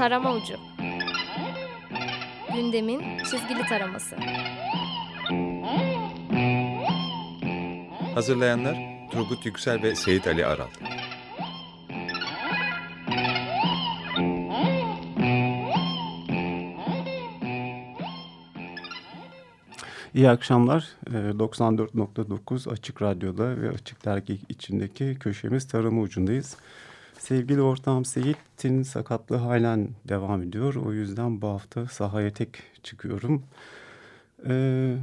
Tarama Ucu Gündemin çizgili taraması Hazırlayanlar Turgut Yüksel ve Seyit Ali Aral İyi akşamlar. 94.9 Açık Radyo'da ve Açık Dergi içindeki köşemiz tarama ucundayız. Sevgili ortağım Seyit'in sakatlığı halen devam ediyor. O yüzden bu hafta sahaya tek çıkıyorum. Ee,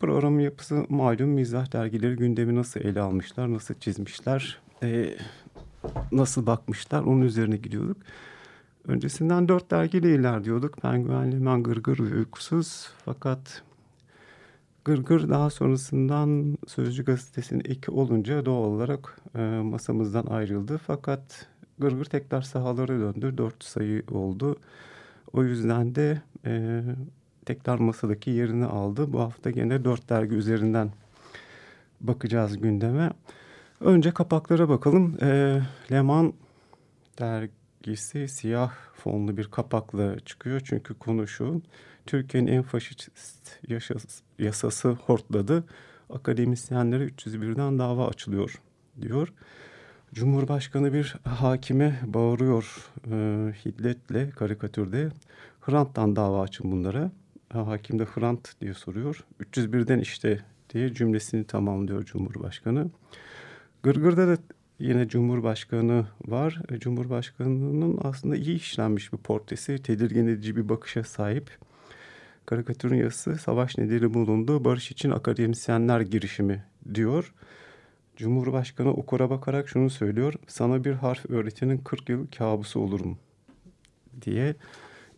programın yapısı malum mizah dergileri gündemi nasıl ele almışlar, nasıl çizmişler, e, nasıl bakmışlar onun üzerine gidiyorduk. Öncesinden dört dergiyle ilerliyorduk. Penguenli, Men Gırgır ve Uykusuz. Fakat Gırgır daha sonrasından Sözcü Gazetesi'nin eki olunca doğal olarak e, masamızdan ayrıldı. Fakat Gırgır tekrar sahalara döndü. Dört sayı oldu. O yüzden de e, tekrar masadaki yerini aldı. Bu hafta gene dört dergi üzerinden bakacağız gündeme. Önce kapaklara bakalım. E, Leman dergisi siyah fonlu bir kapakla çıkıyor. Çünkü konu şu. Türkiye'nin en faşist yaşası, yasası hortladı. Akademisyenlere 301'den dava açılıyor diyor. Cumhurbaşkanı bir hakime bağırıyor e, hiddetle karikatürde. Hrant'tan dava açın bunlara. Hakim de Hrant diye soruyor. 301'den işte diye cümlesini tamamlıyor Cumhurbaşkanı. Gırgır'da da yine Cumhurbaşkanı var. E, Cumhurbaşkanının aslında iyi işlenmiş bir portresi. Tedirgin edici bir bakışa sahip. Karikatürün yazısı savaş nedeni bulundu. Barış için akademisyenler girişimi diyor. Cumhurbaşkanı okura bakarak şunu söylüyor. Sana bir harf öğretenin 40 yıl kabusu olurum diye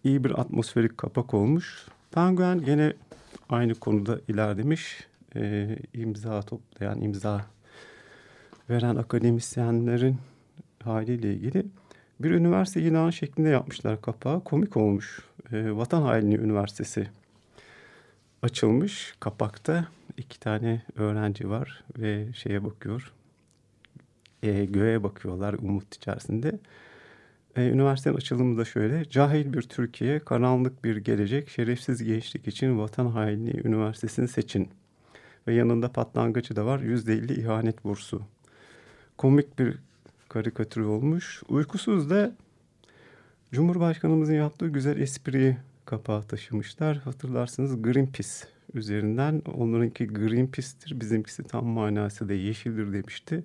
iyi bir atmosferik kapak olmuş. Penguen gene aynı konuda ilerlemiş. E, imza toplayan, imza veren akademisyenlerin haliyle ilgili bir üniversite ilanı şeklinde yapmışlar kapağı. Komik olmuş. E, Vatan Haini Üniversitesi açılmış kapakta. İki tane öğrenci var ve şeye bakıyor. E, göğe bakıyorlar umut içerisinde. E, üniversitenin açılımı da şöyle. Cahil bir Türkiye, karanlık bir gelecek, şerefsiz gençlik için Vatan Haini Üniversitesi'ni seçin. Ve yanında patlangıcı da var. Yüzde elli ihanet bursu. Komik bir karikatür olmuş. Uykusuz da Cumhurbaşkanımızın yaptığı güzel espriyi kapağı taşımışlar. Hatırlarsınız Greenpeace üzerinden. Onlarınki Greenpeace'tir, bizimkisi tam manası da yeşildir demişti.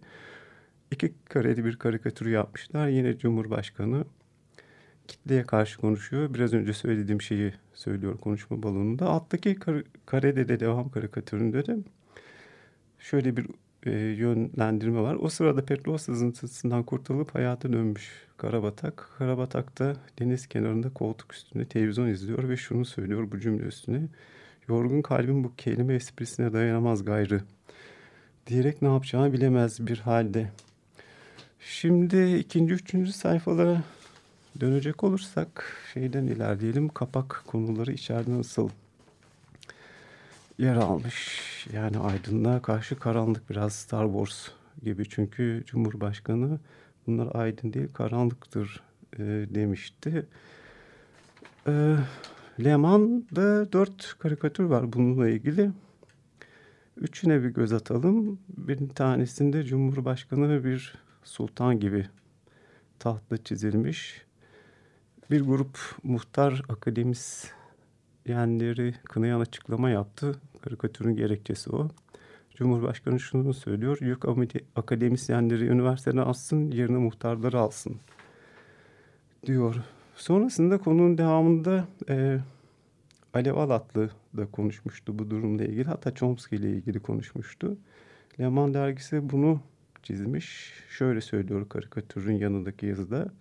İki kareli bir karikatür yapmışlar. Yine Cumhurbaşkanı kitleye karşı konuşuyor. Biraz önce söylediğim şeyi söylüyor konuşma balonunda. Alttaki kar karede de devam karikatüründe de şöyle bir e, yönlendirme var. O sırada petrol sızıntısından kurtulup hayata dönmüş Karabatak. Karabatak'ta deniz kenarında koltuk üstünde televizyon izliyor ve şunu söylüyor bu cümle üstüne. Yorgun kalbim bu kelime esprisine dayanamaz gayrı. Diyerek ne yapacağını bilemez bir halde. Şimdi ikinci, üçüncü sayfalara dönecek olursak şeyden ilerleyelim. Kapak konuları içeride nasıl yer almış. Yani aydınlığa karşı karanlık biraz Star Wars gibi. Çünkü Cumhurbaşkanı bunlar aydın değil karanlıktır e, demişti. E, Leman'da dört karikatür var bununla ilgili. Üçüne bir göz atalım. Bir tanesinde Cumhurbaşkanı bir sultan gibi tahtta çizilmiş. Bir grup muhtar akademisyenleri kınayan açıklama yaptı. Karikatürün gerekçesi o. Cumhurbaşkanı şunu söylüyor. Yük akademisyenleri üniversiteden alsın, yerine muhtarları alsın diyor. Sonrasında konunun devamında e, Alev Alatlı da konuşmuştu bu durumla ilgili. Hatta Chomsky ile ilgili konuşmuştu. Leman dergisi bunu çizmiş. Şöyle söylüyor karikatürün yanındaki yazıda.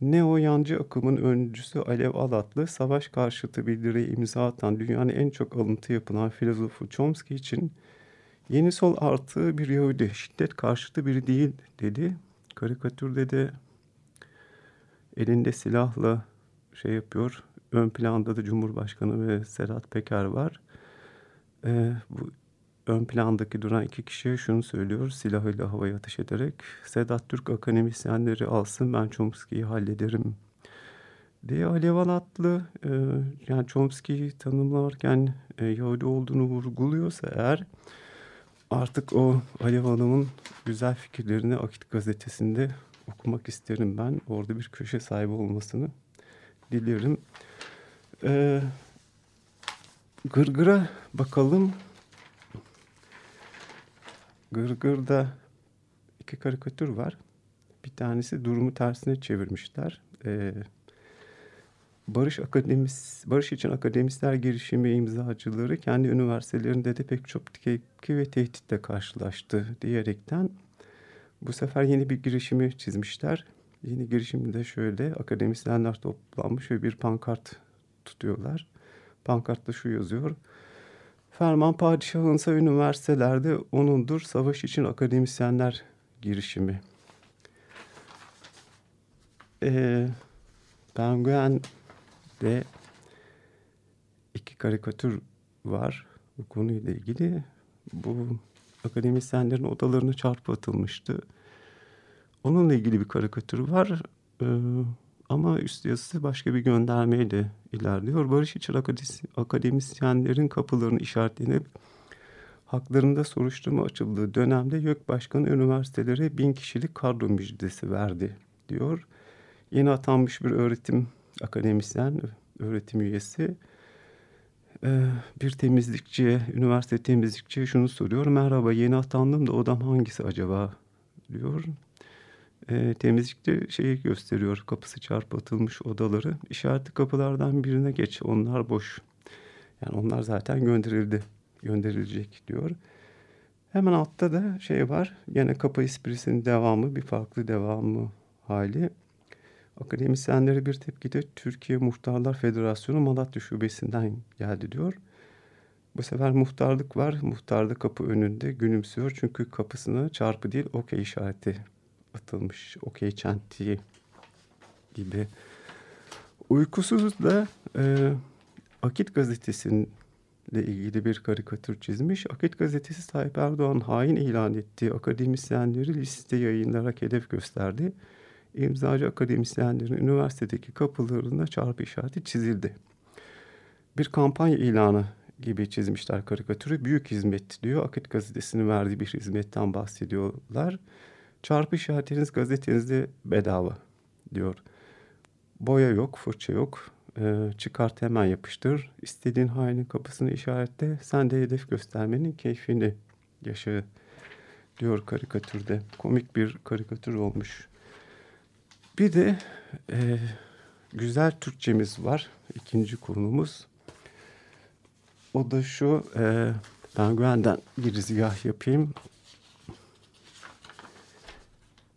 Neo yancı akımın öncüsü Alev Alatlı, savaş karşıtı bildiriye imza atan dünyanın en çok alıntı yapılan filozofu Chomsky için yeni sol artı bir Yahudi, şiddet karşıtı biri değil dedi. Karikatürde de elinde silahla şey yapıyor. Ön planda da Cumhurbaşkanı ve Sedat Peker var. Ee, bu ön plandaki duran iki kişi şunu söylüyor silahıyla havaya ateş ederek. Sedat Türk akademisyenleri alsın ben Chomsky'yi hallederim D. Alev Alatlı e, yani Chomsky'yi tanımlarken e, Yahudi olduğunu vurguluyorsa eğer artık o Alev Hanım'ın güzel fikirlerini Akit gazetesinde okumak isterim ben. Orada bir köşe sahibi olmasını dilerim. E, Gırgır'a bakalım. Gırgır'da iki karikatür var. Bir tanesi durumu tersine çevirmişler. Ee, Barış Akademis, Barış için Akademisler girişimi imzacıları kendi üniversitelerinde de pek çok tepki ve tehditle karşılaştı diyerekten bu sefer yeni bir girişimi çizmişler. Yeni girişimde şöyle akademisyenler toplanmış ve bir pankart tutuyorlar. Pankartta şu yazıyor. Ferman padişahınsa üniversitelerde onundur savaş için akademisyenler girişimi. Ee, Penguen'de iki karikatür var bu konuyla ilgili. Bu akademisyenlerin odalarına çarpı atılmıştı. Onunla ilgili bir karikatür var. Ee, ama üst yazısı başka bir göndermeyle ilerliyor. Barış için akademisyenlerin kapılarını işaretlenip haklarında soruşturma açıldığı dönemde YÖK Başkanı üniversitelere bin kişilik kadro müjdesi verdi diyor. Yeni atanmış bir öğretim akademisyen, öğretim üyesi bir temizlikçiye, üniversite temizlikçiye şunu soruyor. Merhaba yeni atandım da odam hangisi acaba diyor e, temizlikte şeyi gösteriyor. Kapısı çarpıtılmış odaları. İşaretli kapılardan birine geç. Onlar boş. Yani onlar zaten gönderildi. Gönderilecek diyor. Hemen altta da şey var. Yine kapı esprisinin devamı. Bir farklı devamı hali. Akademisyenlere bir tepki de Türkiye Muhtarlar Federasyonu Malatya Şubesi'nden geldi diyor. Bu sefer muhtarlık var. Muhtar da kapı önünde gülümsüyor. Çünkü kapısına çarpı değil okey işareti atılmış okey çentiği gibi. Uykusuz da e, Akit gazetesiyle ilgili bir karikatür çizmiş. Akit gazetesi Tayyip Erdoğan hain ilan ettiği akademisyenleri liste yayınlarak hedef gösterdi. İmzacı akademisyenlerin üniversitedeki kapılarında çarpı işareti çizildi. Bir kampanya ilanı gibi çizmişler karikatürü. Büyük hizmet diyor. Akit gazetesinin verdiği bir hizmetten bahsediyorlar. Çarpı işaretiniz gazetenizde bedava diyor. Boya yok, fırça yok. Ee, çıkart hemen yapıştır. İstediğin hainin kapısını işaretle. Sen de hedef göstermenin keyfini yaşa diyor karikatürde. Komik bir karikatür olmuş. Bir de e, güzel Türkçemiz var. İkinci konumuz. O da şu. E, ben güvenden girizgah yapayım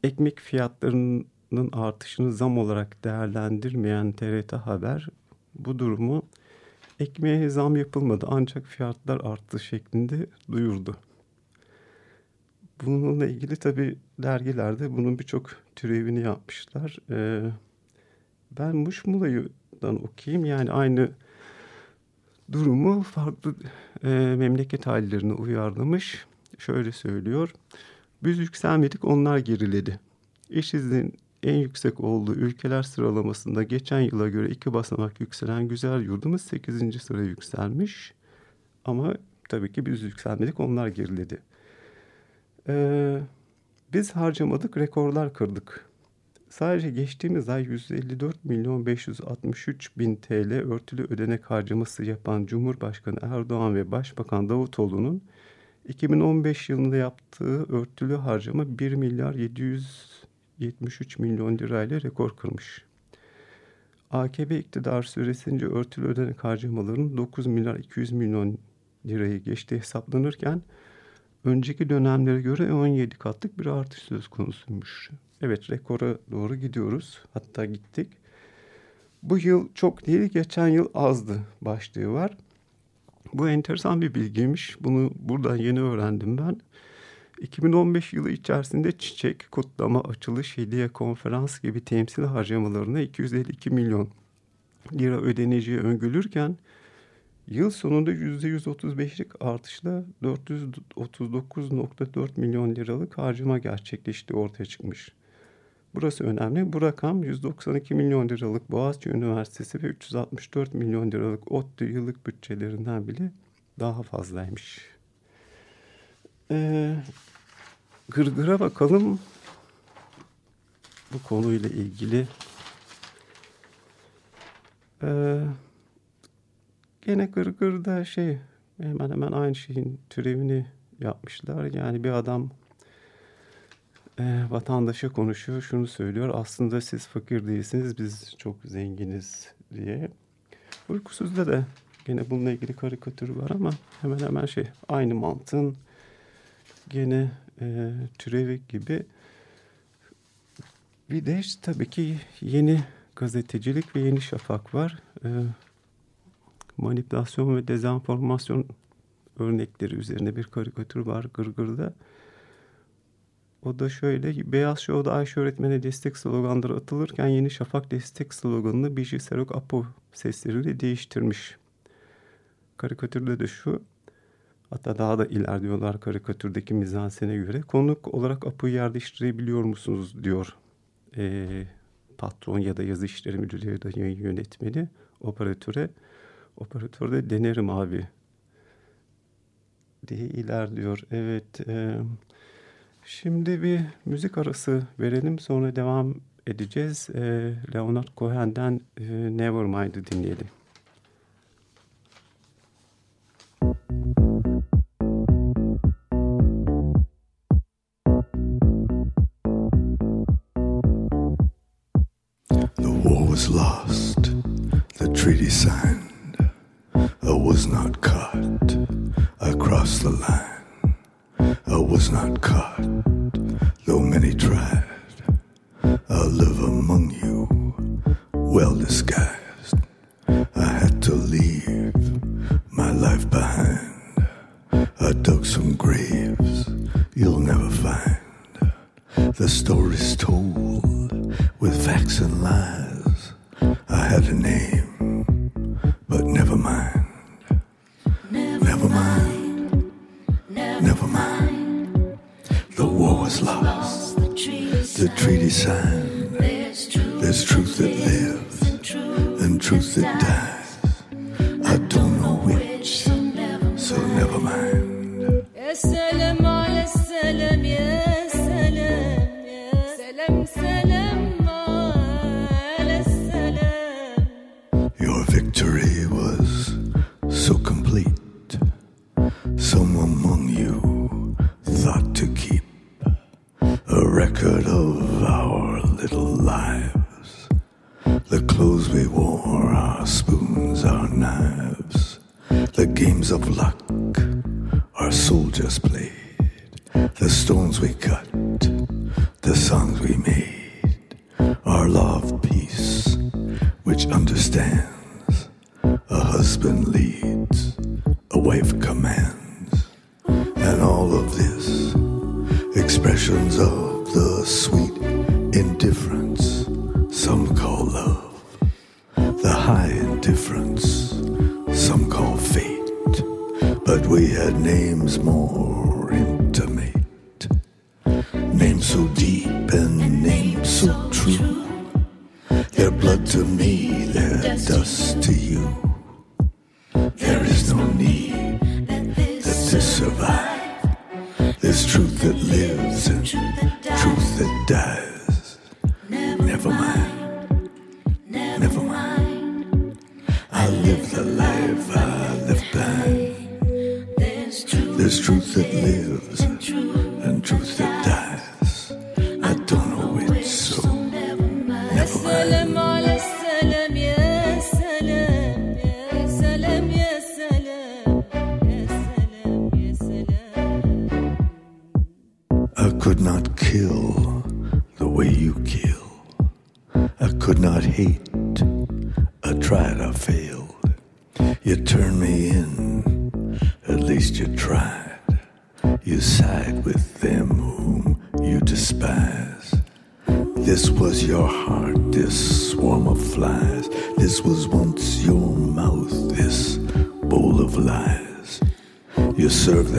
ekmek fiyatlarının artışını zam olarak değerlendirmeyen TRT Haber bu durumu ekmeğe zam yapılmadı ancak fiyatlar arttı şeklinde duyurdu. Bununla ilgili tabi dergilerde bunun birçok türevini yapmışlar. Ee, ben Muşmula'dan okuyayım yani aynı durumu farklı e, memleket hallerine uyarlamış. Şöyle söylüyor. Biz yükselmedik onlar geriledi. İşsizliğin en yüksek olduğu ülkeler sıralamasında geçen yıla göre iki basamak yükselen güzel yurdumuz 8. sıraya yükselmiş. Ama tabii ki biz yükselmedik onlar geriledi. Ee, biz harcamadık rekorlar kırdık. Sadece geçtiğimiz ay 154 milyon 563 bin TL örtülü ödenek harcaması yapan Cumhurbaşkanı Erdoğan ve Başbakan Davutoğlu'nun 2015 yılında yaptığı örtülü harcama 1 milyar 773 milyon lirayla rekor kırmış. AKP iktidar süresince örtülü ödenek harcamaların 9 milyar 200 milyon lirayı geçti hesaplanırken önceki dönemlere göre 17 katlık bir artış söz konusuymuş. Evet rekora doğru gidiyoruz. Hatta gittik. Bu yıl çok değil geçen yıl azdı başlığı var. Bu enteresan bir bilgiymiş. Bunu buradan yeni öğrendim ben. 2015 yılı içerisinde çiçek, kutlama, açılış, hediye, konferans gibi temsil harcamalarına 252 milyon lira ödeneceği öngörülürken yıl sonunda %135'lik artışla 439.4 milyon liralık harcama gerçekleştiği ortaya çıkmış. burası önemli. Bu rakam 192 milyon liralık Boğaziçi Üniversitesi ve 364 milyon liralık ODTÜ yıllık bütçelerinden bile daha fazlaymış. Ee, gırgıra bakalım. Bu konuyla ilgili. Ee, gene gırgırda şey hemen hemen aynı şeyin türevini yapmışlar. Yani bir adam e, vatandaşa konuşuyor, şunu söylüyor. Aslında siz fakir değilsiniz, biz çok zenginiz diye. Uykusuzda da gene bununla ilgili karikatür var ama hemen hemen şey aynı mantığın gene e, türevi gibi. Bir de işte tabii ki yeni gazetecilik ve yeni şafak var. E, manipülasyon ve dezenformasyon örnekleri üzerine bir karikatür var Gırgır'da. O da şöyle, Beyaz Show'da Ayşe öğretmene destek sloganları atılırken Yeni Şafak destek sloganını Biji Serok Apo sesleriyle değiştirmiş. Karikatürde de şu, hatta daha da ilerliyorlar karikatürdeki mizansene göre. Konuk olarak Apo'yu yer değiştirebiliyor musunuz diyor e, patron ya da yazı işleri müdürü ya da yayın yönetmeni operatöre. Operatör de denerim abi diye ilerliyor. Evet. E, şimdi bir müzik arası verelim sonra devam edeceğiz. E, Leonard Cohen'den e, Nevermind'ı dinleyelim. The war was lost, the treaty signed, I was not caught across the line. I was not caught, though many tried. I live among you, well disguised. Truth that dies. I don't know which, so never mind. Of luck our soldiers played, the stones we cut, the songs we made, our love, peace, which understands a husband leads, a wife commands, and all of this expressions of the sweet indifference names more There's truth that lives and truth that dies.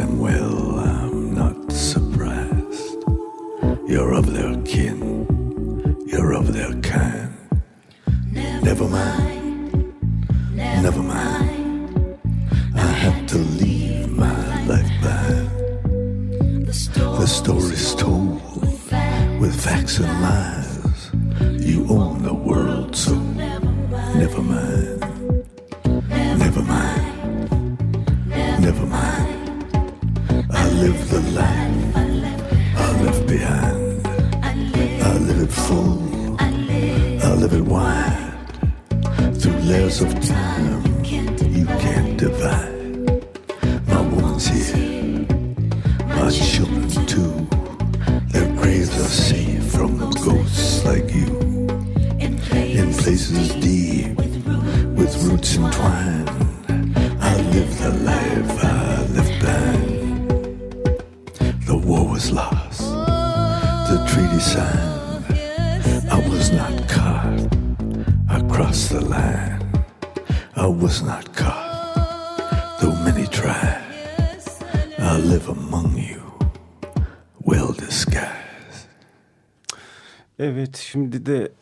Them well, I'm not surprised. You're of their kin, you're of their kind. Never mind, never mind. I had to leave my life behind. The story's told with facts and lies. Şimdi de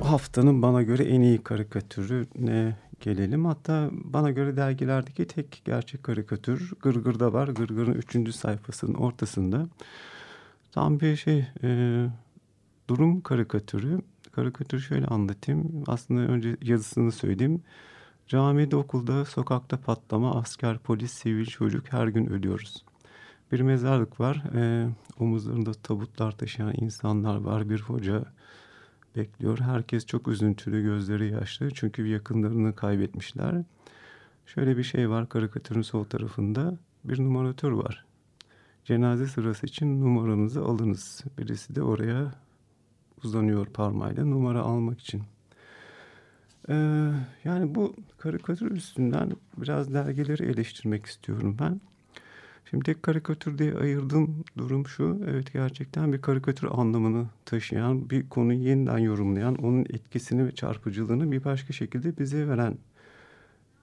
haftanın bana göre en iyi karikatürüne gelelim. Hatta bana göre dergilerdeki tek gerçek karikatür Gırgır'da var. Gırgır'ın üçüncü sayfasının ortasında. Tam bir şey e, durum karikatürü. Karikatürü şöyle anlatayım. Aslında önce yazısını söyleyeyim. Camide, okulda, sokakta patlama, asker, polis, sivil, çocuk her gün ölüyoruz. Bir mezarlık var. E, omuzlarında tabutlar taşıyan insanlar var. Bir hoca bekliyor. Herkes çok üzüntülü, gözleri yaşlı. Çünkü yakınlarını kaybetmişler. Şöyle bir şey var karikatürün sol tarafında. Bir numaratör var. Cenaze sırası için numaranızı alınız. Birisi de oraya uzanıyor parmağıyla numara almak için. Ee, yani bu karikatür üstünden biraz dergileri eleştirmek istiyorum ben. Şimdi tek karikatür diye ayırdığım durum şu. Evet gerçekten bir karikatür anlamını taşıyan, bir konuyu yeniden yorumlayan, onun etkisini ve çarpıcılığını bir başka şekilde bize veren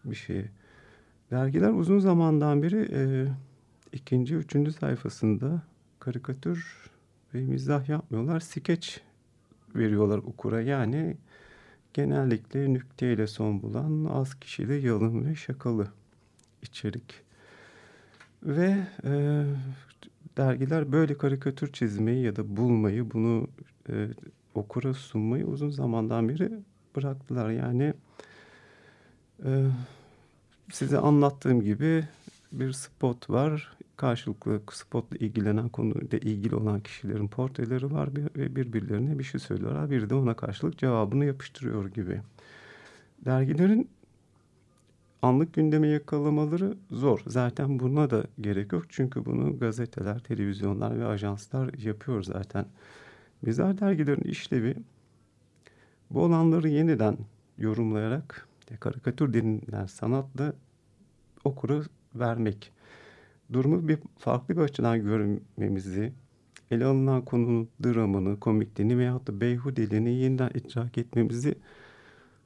bir şey. Dergiler uzun zamandan beri e, ikinci, üçüncü sayfasında karikatür ve mizah yapmıyorlar. Skeç veriyorlar okura. Yani genellikle nükteyle son bulan az kişili yalın ve şakalı içerik. Ve e, dergiler böyle karikatür çizmeyi ya da bulmayı, bunu e, okura sunmayı uzun zamandan beri bıraktılar. Yani e, size anlattığım gibi bir spot var. Karşılıklı spotla ilgilenen konuyla ilgili olan kişilerin portreleri var ve birbirlerine bir şey söylüyorlar. Biri de ona karşılık cevabını yapıştırıyor gibi. Dergilerin anlık gündemi yakalamaları zor. Zaten buna da gerek yok. Çünkü bunu gazeteler, televizyonlar ve ajanslar yapıyor zaten. Mizah dergilerin işlevi bu olanları yeniden yorumlayarak karikatür denilen sanatla okura vermek. Durumu bir farklı bir açıdan görmemizi, ele alınan konunun dramını, komikliğini veyahut da beyhudeliğini yeniden idrak etmemizi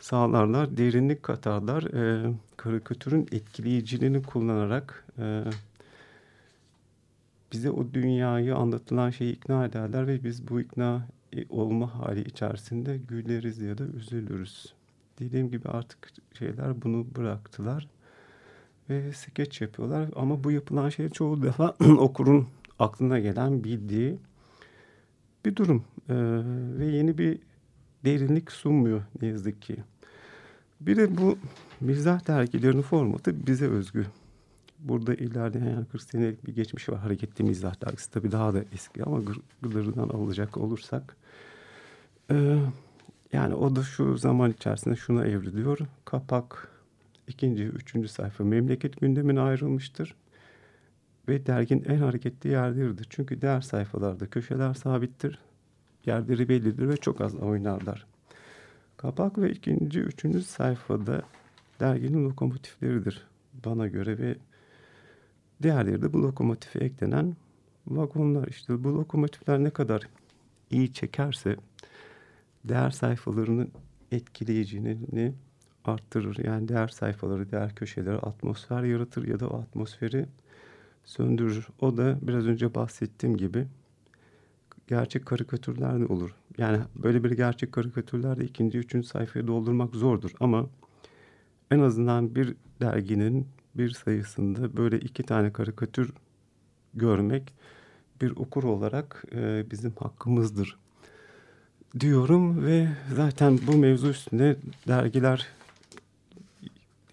sağlarlar, derinlik katarlar. E, karikatürün etkileyiciliğini kullanarak e, bize o dünyayı anlatılan şeyi ikna ederler ve biz bu ikna olma hali içerisinde güleriz ya da üzülürüz. Dediğim gibi artık şeyler bunu bıraktılar ve skeç yapıyorlar ama bu yapılan şey çoğu defa okurun aklına gelen bildiği bir durum ee, ve yeni bir derinlik sunmuyor ne yazık ki. Bir de bu mizah dergilerinin formatı bize özgü. Burada ilerleyen yani 40 senelik bir geçmiş var. Hareketli Mizah dergisi tabii daha da eski ama gırgırlarından alacak olursak. Ee, yani o da şu zaman içerisinde şuna evriliyor. Kapak ikinci, üçüncü sayfa memleket gündemine ayrılmıştır. Ve dergin en hareketli yerleridir. Çünkü diğer sayfalarda köşeler sabittir. Yerleri bellidir ve çok az oynarlar. Kapak ve ikinci, üçüncü sayfada derginin lokomotifleridir bana göre ve diğerleri de bu lokomotife eklenen vagonlar. İşte bu lokomotifler ne kadar iyi çekerse değer sayfalarının etkileyiciliğini arttırır. Yani değer sayfaları, değer köşeleri atmosfer yaratır ya da o atmosferi söndürür. O da biraz önce bahsettiğim gibi gerçek karikatürler de olur. Yani böyle bir gerçek karikatürler de ikinci, üçüncü sayfayı doldurmak zordur. Ama en azından bir derginin bir sayısında böyle iki tane karikatür görmek bir okur olarak e, bizim hakkımızdır diyorum ve zaten bu mevzu üstünde dergiler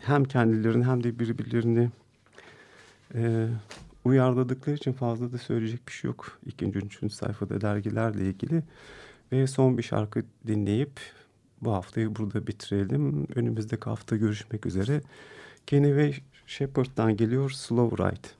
hem kendilerini hem de birbirlerini e, uyarladıkları için fazla da söyleyecek bir şey yok. İkinci, üçüncü sayfada dergilerle ilgili. Ve son bir şarkı dinleyip bu haftayı burada bitirelim. Önümüzdeki hafta görüşmek üzere. Kenny ve Shepard'dan geliyor Slow Ride.